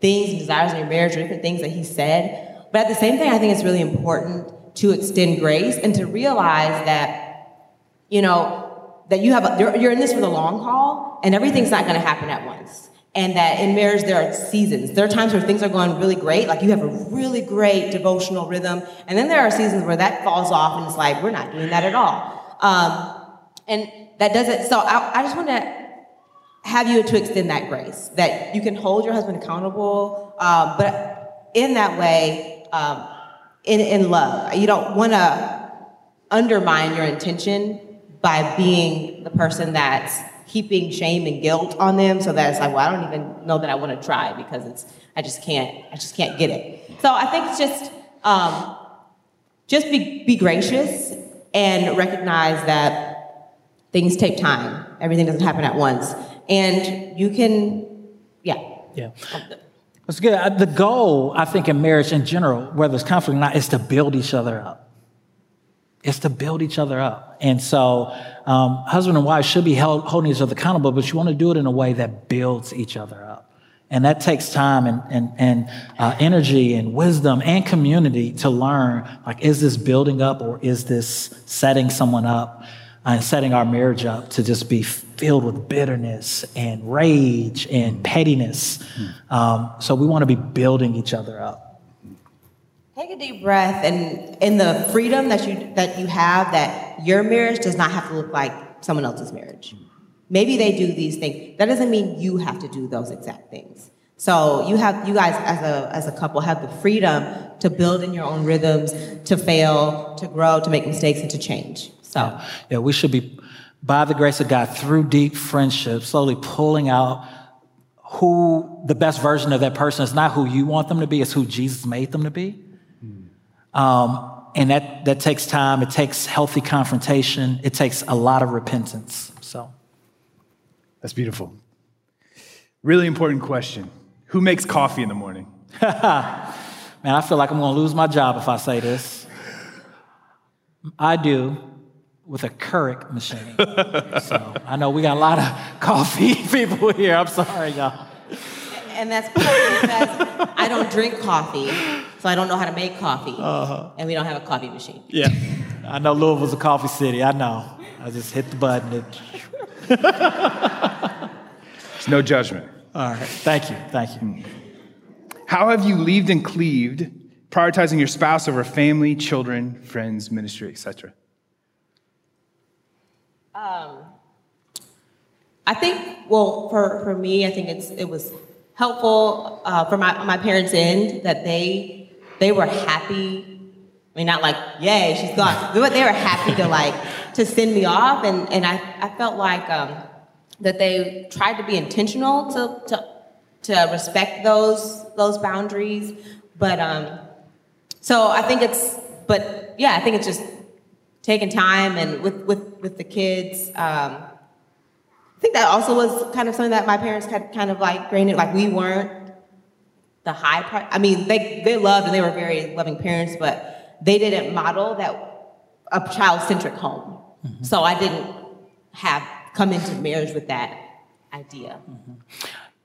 things and desires in your marriage or different things that he said. But at the same time, I think it's really important to extend grace and to realize that, you know, that you have, a, you're, in this for the long haul, and everything's not going to happen at once. And that in marriage, there are seasons. There are times where things are going really great, like you have a really great devotional rhythm, and then there are seasons where that falls off, and it's like, we're not doing that at all. Um, and that doesn't, so I, I just want to have you to extend that grace, that you can hold your husband accountable, um, but in that way, um, in, in love. You don't want to undermine your intention by being the person that's heaping shame and guilt on them so that it's like, well, I don't even know that I want to try because it's I just can't I just can't get it. So I think it's just um, just be be gracious and recognize that things take time. Everything doesn't happen at once, and you can, yeah, yeah. That's good. Uh, the goal, I think, in marriage in general, whether it's conflict or not, is to build each other up. It's to build each other up. And so, um, husband and wife should be held, holding each other accountable, but you want to do it in a way that builds each other up. And that takes time and, and, and uh, energy and wisdom and community to learn like, is this building up or is this setting someone up and setting our marriage up to just be filled with bitterness and rage and pettiness? Mm. Um, so we want to be building each other up. Take a deep breath and in the freedom that you that you have that your marriage does not have to look like someone else's marriage. Maybe they do these things. That doesn't mean you have to do those exact things. So you have you guys as a as a couple have the freedom to build in your own rhythms, to fail, to grow, to make mistakes, and to change. So yeah, yeah we should be by the grace of God through deep friendship, slowly pulling out who the best version of that person is not who you want them to be, it's who Jesus made them to be. Um, and that, that takes time. It takes healthy confrontation. It takes a lot of repentance. So that's beautiful. Really important question. Who makes coffee in the morning? Man, I feel like I'm going to lose my job if I say this. I do with a Keurig machine. so I know we got a lot of coffee people here. I'm sorry, y'all. And that's because I don't drink coffee. So I don't know how to make coffee. Uh-huh. And we don't have a coffee machine. Yeah. I know Louisville's a coffee city. I know. I just hit the button. it's no judgment. All right. Thank you. Thank you. How have you leaved and cleaved, prioritizing your spouse over family, children, friends, ministry, etc.? Um, I think, well, for, for me, I think it's it was helpful uh, for my, my parents' end that they they were happy. I mean, not like, yay, she's gone. But they were happy to like to send me off, and and I, I felt like um, that they tried to be intentional to, to, to respect those, those boundaries. But um, so I think it's, but yeah, I think it's just taking time and with, with, with the kids. Um, I think that also was kind of something that my parents had kind of like granted, like we weren't the high pri I mean, they, they loved and they were very loving parents, but they didn't model that a child-centric home. Mm-hmm. So I didn't have come into marriage with that idea. Mm-hmm.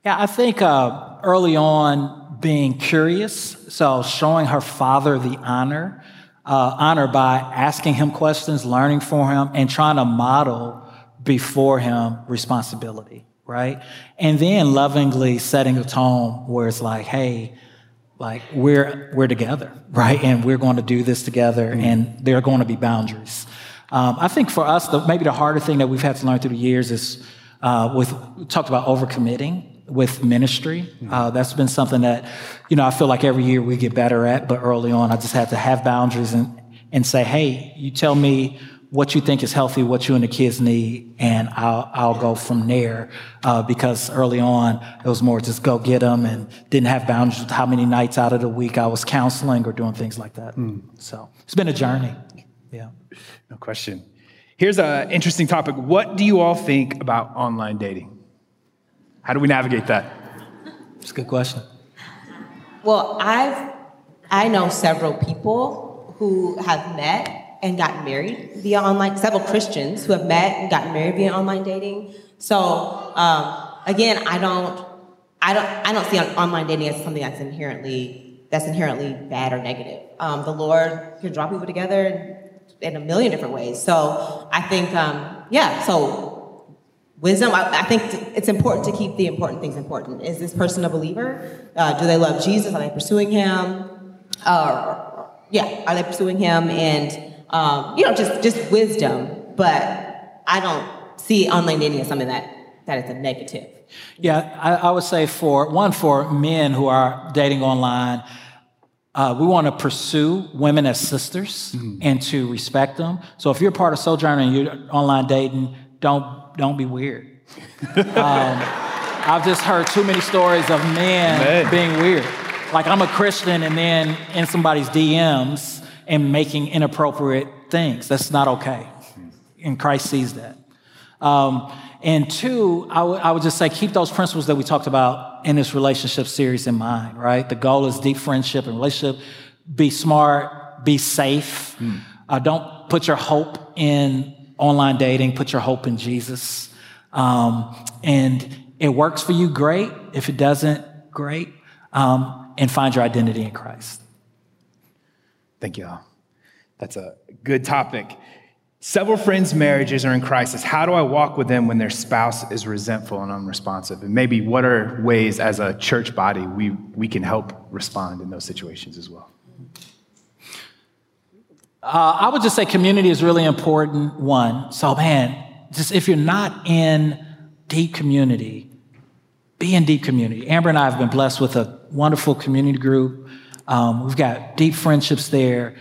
Yeah, I think uh, early on being curious, so showing her father the honor, uh, honor by asking him questions, learning from him, and trying to model before him responsibility right? And then lovingly setting a tone where it's like, hey, like we're we're together, right? And we're going to do this together, mm-hmm. and there are going to be boundaries. Um, I think for us, the, maybe the harder thing that we've had to learn through the years is uh, with we talked about overcommitting with ministry. Mm-hmm. Uh, that's been something that you know I feel like every year we get better at, but early on I just had to have boundaries and and say, hey, you tell me what you think is healthy, what you and the kids need, and I'll, I'll go from there. Uh, because early on, it was more just go get them and didn't have boundaries with how many nights out of the week I was counseling or doing things like that. Mm. So it's been a journey. Yeah. No question. Here's an interesting topic. What do you all think about online dating? How do we navigate that? It's a good question. Well, I've I know several people who have met and gotten married via online, several Christians who have met and gotten married via online dating. So um, again, I don't, I don't, I don't see online dating as something that's inherently that's inherently bad or negative. Um, the Lord can draw people together in, a million different ways. So I think, um, yeah. So wisdom. I, I, think it's important to keep the important things important. Is this person a believer? Uh, do they love Jesus? Are they pursuing Him? Uh, yeah, are they pursuing Him? And um, you know, just just wisdom. But I don't see online dating as something that that is a negative. Yeah, I, I would say for one, for men who are dating online, uh, we want to pursue women as sisters mm-hmm. and to respect them. So if you're part of Sojourner and you're online dating, don't don't be weird. um, I've just heard too many stories of men being weird. Like I'm a Christian, and then in somebody's DMs, and making inappropriate things. That's not okay. And Christ sees that. Um, and two, I, w- I would just say keep those principles that we talked about in this relationship series in mind, right? The goal is deep friendship and relationship. Be smart, be safe. Mm. Uh, don't put your hope in online dating, put your hope in Jesus. Um, and it works for you, great. If it doesn't, great. Um, and find your identity in Christ. Thank you all. That's a good topic. Several friends' marriages are in crisis. How do I walk with them when their spouse is resentful and unresponsive? And maybe what are ways as a church body we, we can help respond in those situations as well? Uh, I would just say community is really important, one. So, man, just if you're not in deep community, be in deep community. Amber and I have been blessed with a wonderful community group. Um, we've got deep friendships there,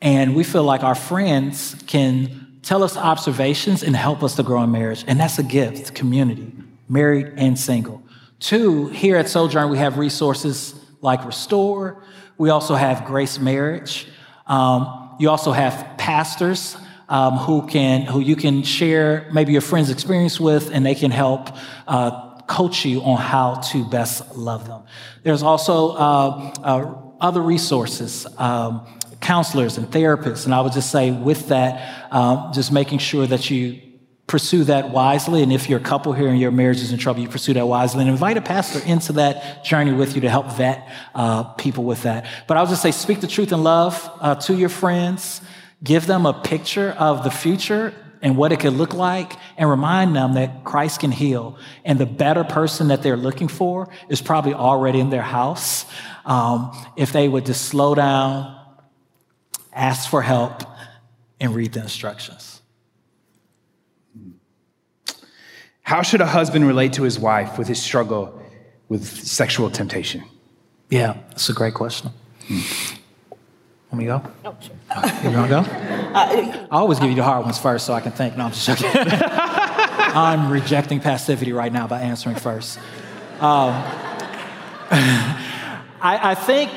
and we feel like our friends can tell us observations and help us to grow in marriage. And that's a gift, community, married and single. Two, here at Sojourn, we have resources like Restore. We also have Grace Marriage. Um, you also have pastors um, who can who you can share maybe your friend's experience with, and they can help uh, coach you on how to best love them. There's also uh, uh, other resources, um, counselors and therapists. And I would just say, with that, um, just making sure that you pursue that wisely. And if you're a couple here and your marriage is in trouble, you pursue that wisely and invite a pastor into that journey with you to help vet uh, people with that. But I'll just say, speak the truth in love uh, to your friends. Give them a picture of the future and what it could look like and remind them that Christ can heal. And the better person that they're looking for is probably already in their house. Um, if they would just slow down, ask for help, and read the instructions. How should a husband relate to his wife with his struggle with sexual temptation? Yeah, that's a great question. Hmm. Let me go? Oh, sure. You want to go? Uh, I always give you the hard ones first so I can think. No, I'm just joking. I'm rejecting passivity right now by answering first. Um, I, I think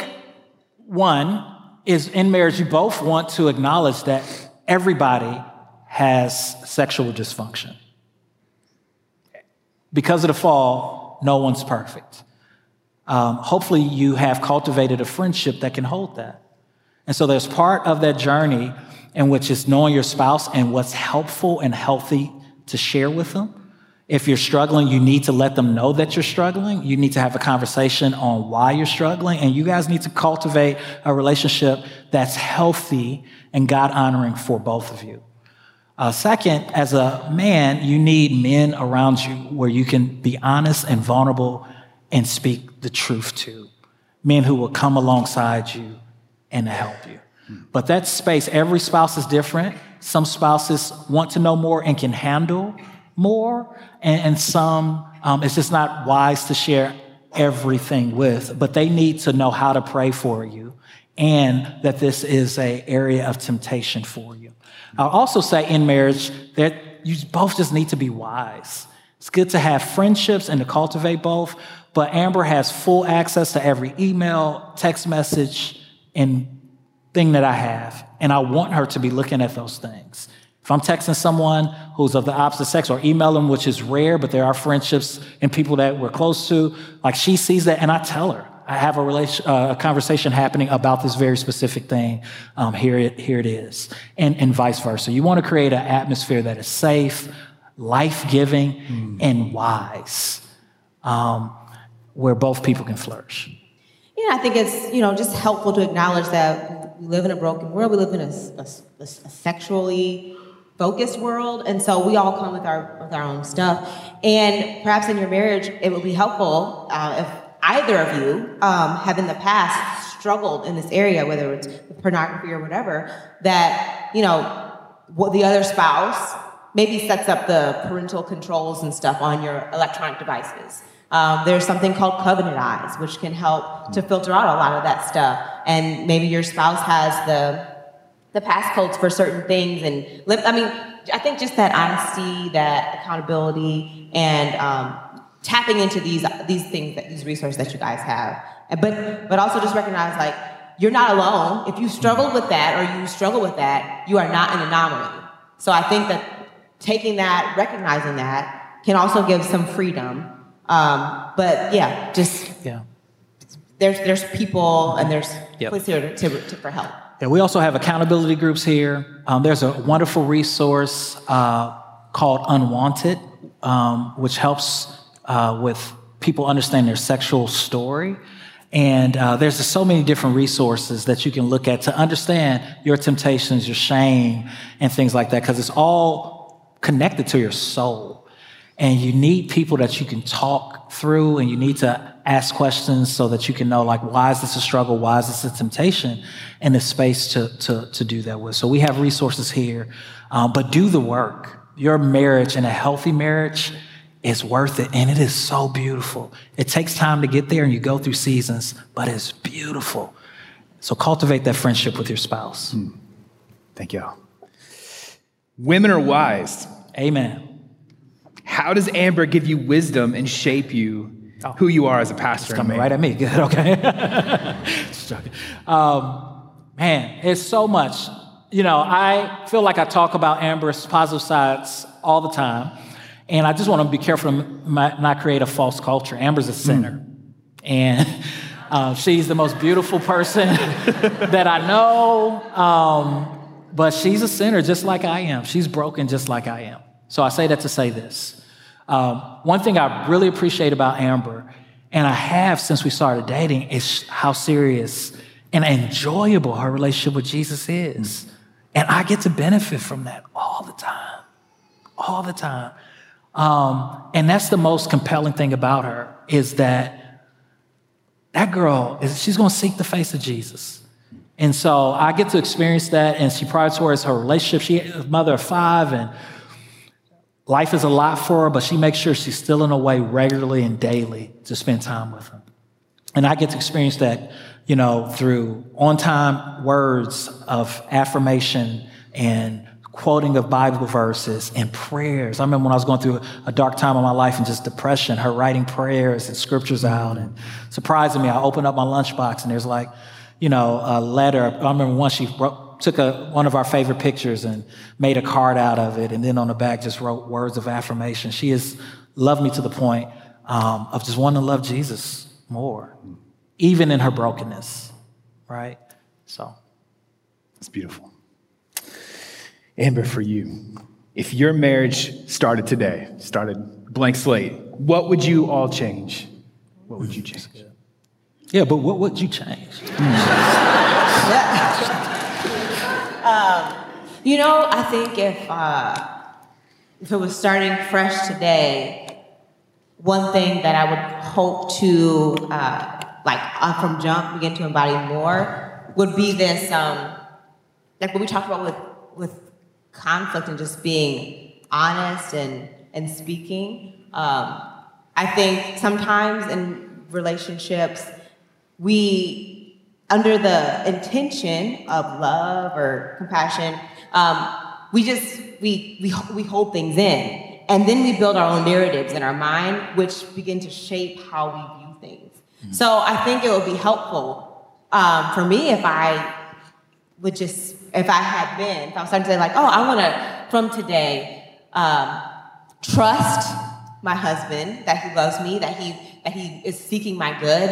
one is in marriage, you both want to acknowledge that everybody has sexual dysfunction. Because of the fall, no one's perfect. Um, hopefully, you have cultivated a friendship that can hold that. And so, there's part of that journey in which is knowing your spouse and what's helpful and healthy to share with them. If you're struggling, you need to let them know that you're struggling. You need to have a conversation on why you're struggling. And you guys need to cultivate a relationship that's healthy and God honoring for both of you. Uh, second, as a man, you need men around you where you can be honest and vulnerable and speak the truth to. Men who will come alongside you and help you. But that space, every spouse is different. Some spouses want to know more and can handle more, and, and some um, it's just not wise to share everything with, but they need to know how to pray for you and that this is a area of temptation for you. I'll also say in marriage that you both just need to be wise. It's good to have friendships and to cultivate both, but Amber has full access to every email, text message, and thing that I have, and I want her to be looking at those things. If I'm texting someone who's of the opposite sex or emailing, which is rare, but there are friendships and people that we're close to, like she sees that and I tell her. I have a, relation, uh, a conversation happening about this very specific thing. Um, here, it, here it is. And, and vice versa. You want to create an atmosphere that is safe, life giving, mm. and wise, um, where both people can flourish. Yeah, I think it's you know just helpful to acknowledge that we live in a broken world. We live in a, a, a sexually focused world and so we all come with our with our own stuff and perhaps in your marriage it would be helpful uh, if either of you um, have in the past struggled in this area whether it's pornography or whatever that you know the other spouse maybe sets up the parental controls and stuff on your electronic devices um, there's something called covenant eyes which can help to filter out a lot of that stuff and maybe your spouse has the the passcodes for certain things and. I mean, I think just that honesty, that accountability, and um, tapping into these these things that these resources that you guys have. But but also just recognize like you're not alone. If you struggle with that or you struggle with that, you are not an anomaly. So I think that taking that, recognizing that, can also give some freedom. Um, but yeah, just yeah. There's there's people and there's yep. place here to, to, to, for help. Yeah, we also have accountability groups here. Um, there's a wonderful resource uh, called Unwanted, um, which helps uh, with people understanding their sexual story. And uh, there's so many different resources that you can look at to understand your temptations, your shame, and things like that, because it's all connected to your soul. And you need people that you can talk through, and you need to ask questions so that you can know like why is this a struggle why is this a temptation and the space to, to, to do that with so we have resources here um, but do the work your marriage and a healthy marriage is worth it and it is so beautiful it takes time to get there and you go through seasons but it's beautiful so cultivate that friendship with your spouse hmm. thank y'all. women are wise amen how does amber give you wisdom and shape you oh. who you are as a pastor. It's coming right at me. Good, okay. um, man, it's so much. You know, I feel like I talk about Amber's positive sides all the time, and I just want to be careful to not create a false culture. Amber's a sinner, mm. and uh, she's the most beautiful person that I know. Um, but she's a sinner just like I am. She's broken just like I am. So I say that to say this. Um, one thing I really appreciate about Amber, and I have since we started dating, is how serious and enjoyable her relationship with Jesus is. And I get to benefit from that all the time, all the time. Um, and that's the most compelling thing about her is that that girl is she's going to seek the face of Jesus. And so I get to experience that. And she prioritizes her relationship. She's mother of five, and Life is a lot for her, but she makes sure she's still in a way regularly and daily to spend time with him. And I get to experience that, you know, through on time words of affirmation and quoting of Bible verses and prayers. I remember when I was going through a dark time of my life and just depression, her writing prayers and scriptures out. And surprising me, I opened up my lunchbox and there's like, you know, a letter. I remember once she wrote, took a, one of our favorite pictures and made a card out of it. And then on the back just wrote words of affirmation. She has loved me to the point um, of just wanting to love Jesus more, even in her brokenness, right? So. It's beautiful. Amber, for you, if your marriage started today, started blank slate, what would you all change? What would you change? Yeah, but what would you change? um, you know, I think if uh, if it was starting fresh today, one thing that I would hope to uh, like uh, from jump begin to embody more would be this um, like what we talked about with with conflict and just being honest and and speaking. Um, I think sometimes in relationships we under the intention of love or compassion um, we just we, we we hold things in and then we build our own narratives in our mind which begin to shape how we view things mm-hmm. so i think it would be helpful um, for me if i would just if i had been if i was starting to say like oh i want to from today um, trust my husband that he loves me that he that he is seeking my good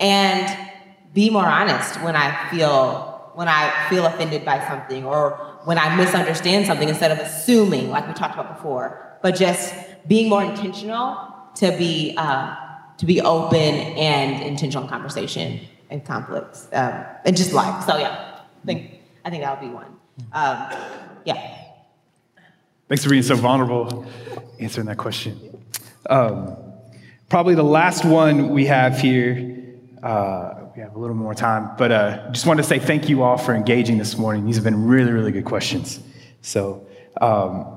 and be more honest when I feel when I feel offended by something or when I misunderstand something instead of assuming, like we talked about before, but just being more intentional to be uh, to be open and intentional in conversation and conflicts um, and just life. So yeah, thank. I think that would be one. Um, yeah. Thanks for being so vulnerable, answering that question. Um, probably the last one we have here uh, we have a little more time, but uh, just wanted to say thank you all for engaging this morning. These have been really, really good questions. So, um,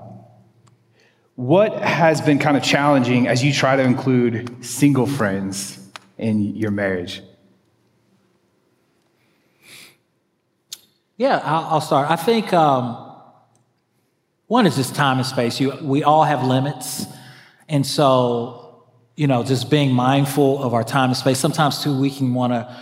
what has been kind of challenging as you try to include single friends in your marriage? Yeah, I'll, I'll start. I think um, one is just time and space. You, we all have limits, and so you know, just being mindful of our time and space. Sometimes too, we can want to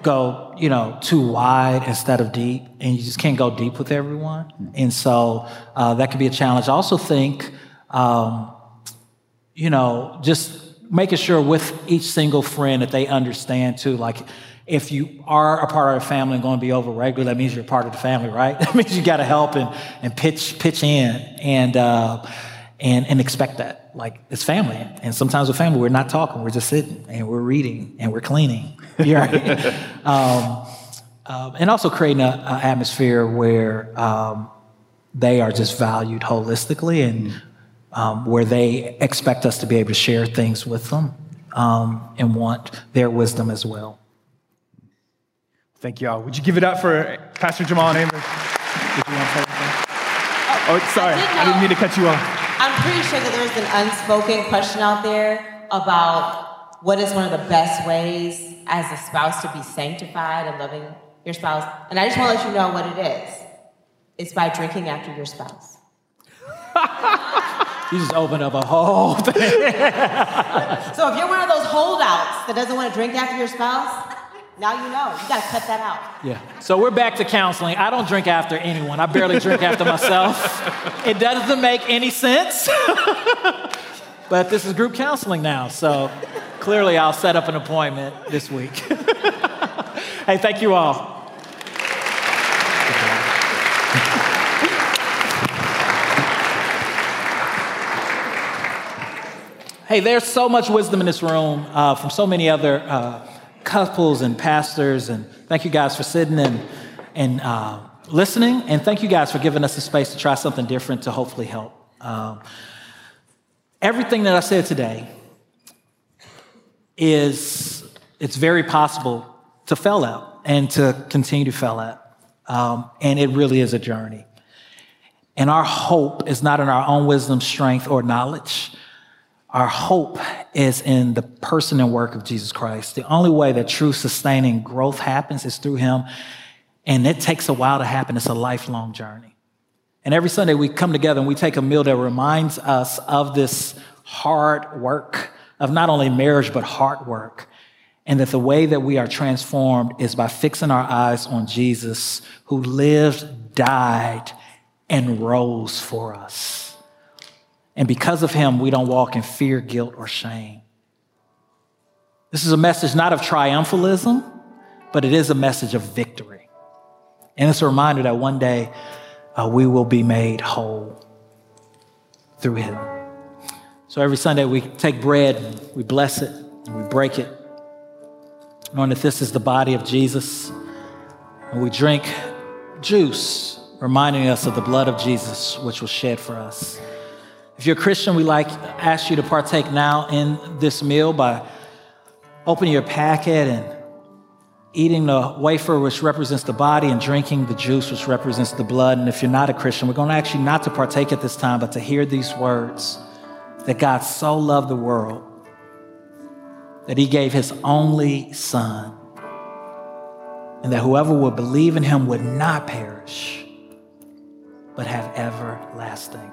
go, you know, too wide instead of deep, and you just can't go deep with everyone. And so uh, that could be a challenge. I also think, um, you know, just making sure with each single friend that they understand too, like if you are a part of a family and going to be over regularly, that means you're a part of the family, right? That means you got to help and, and pitch pitch in and uh, and and expect that like it's family. And sometimes with family, we're not talking, we're just sitting and we're reading and we're cleaning. Right? um, um, and also creating an atmosphere where um, they are just valued holistically and um, where they expect us to be able to share things with them um, and want their wisdom as well. Thank you all. Would you give it up for Pastor Jamal and Amber? Oh, sorry. I didn't mean to cut you off. I'm pretty sure that there's an unspoken question out there about what is one of the best ways as a spouse to be sanctified and loving your spouse. And I just want to let you know what it is. It's by drinking after your spouse. you just opened up a whole thing. so if you're one of those holdouts that doesn't want to drink after your spouse, now you know. You got to cut that out. Yeah. So we're back to counseling. I don't drink after anyone. I barely drink after myself. It doesn't make any sense. but this is group counseling now. So clearly I'll set up an appointment this week. hey, thank you all. Hey, there's so much wisdom in this room uh, from so many other uh, couples and pastors. And thank you guys for sitting and, and uh, listening. And thank you guys for giving us the space to try something different to hopefully help. Um, everything that I said today is, it's very possible to fail out and to continue to fail out. Um, and it really is a journey. And our hope is not in our own wisdom, strength, or knowledge. Our hope is in the person and work of Jesus Christ. The only way that true sustaining growth happens is through Him. And it takes a while to happen. It's a lifelong journey. And every Sunday we come together and we take a meal that reminds us of this hard work of not only marriage, but hard work. And that the way that we are transformed is by fixing our eyes on Jesus, who lived, died, and rose for us. And because of him, we don't walk in fear, guilt, or shame. This is a message not of triumphalism, but it is a message of victory. And it's a reminder that one day uh, we will be made whole through him. So every Sunday we take bread we bless it and we break it, knowing that this is the body of Jesus. And we drink juice, reminding us of the blood of Jesus, which was shed for us. If you're a Christian, we like ask you to partake now in this meal by opening your packet and eating the wafer, which represents the body, and drinking the juice, which represents the blood. And if you're not a Christian, we're going to ask you not to partake at this time, but to hear these words that God so loved the world that he gave his only son, and that whoever would believe in him would not perish, but have everlasting.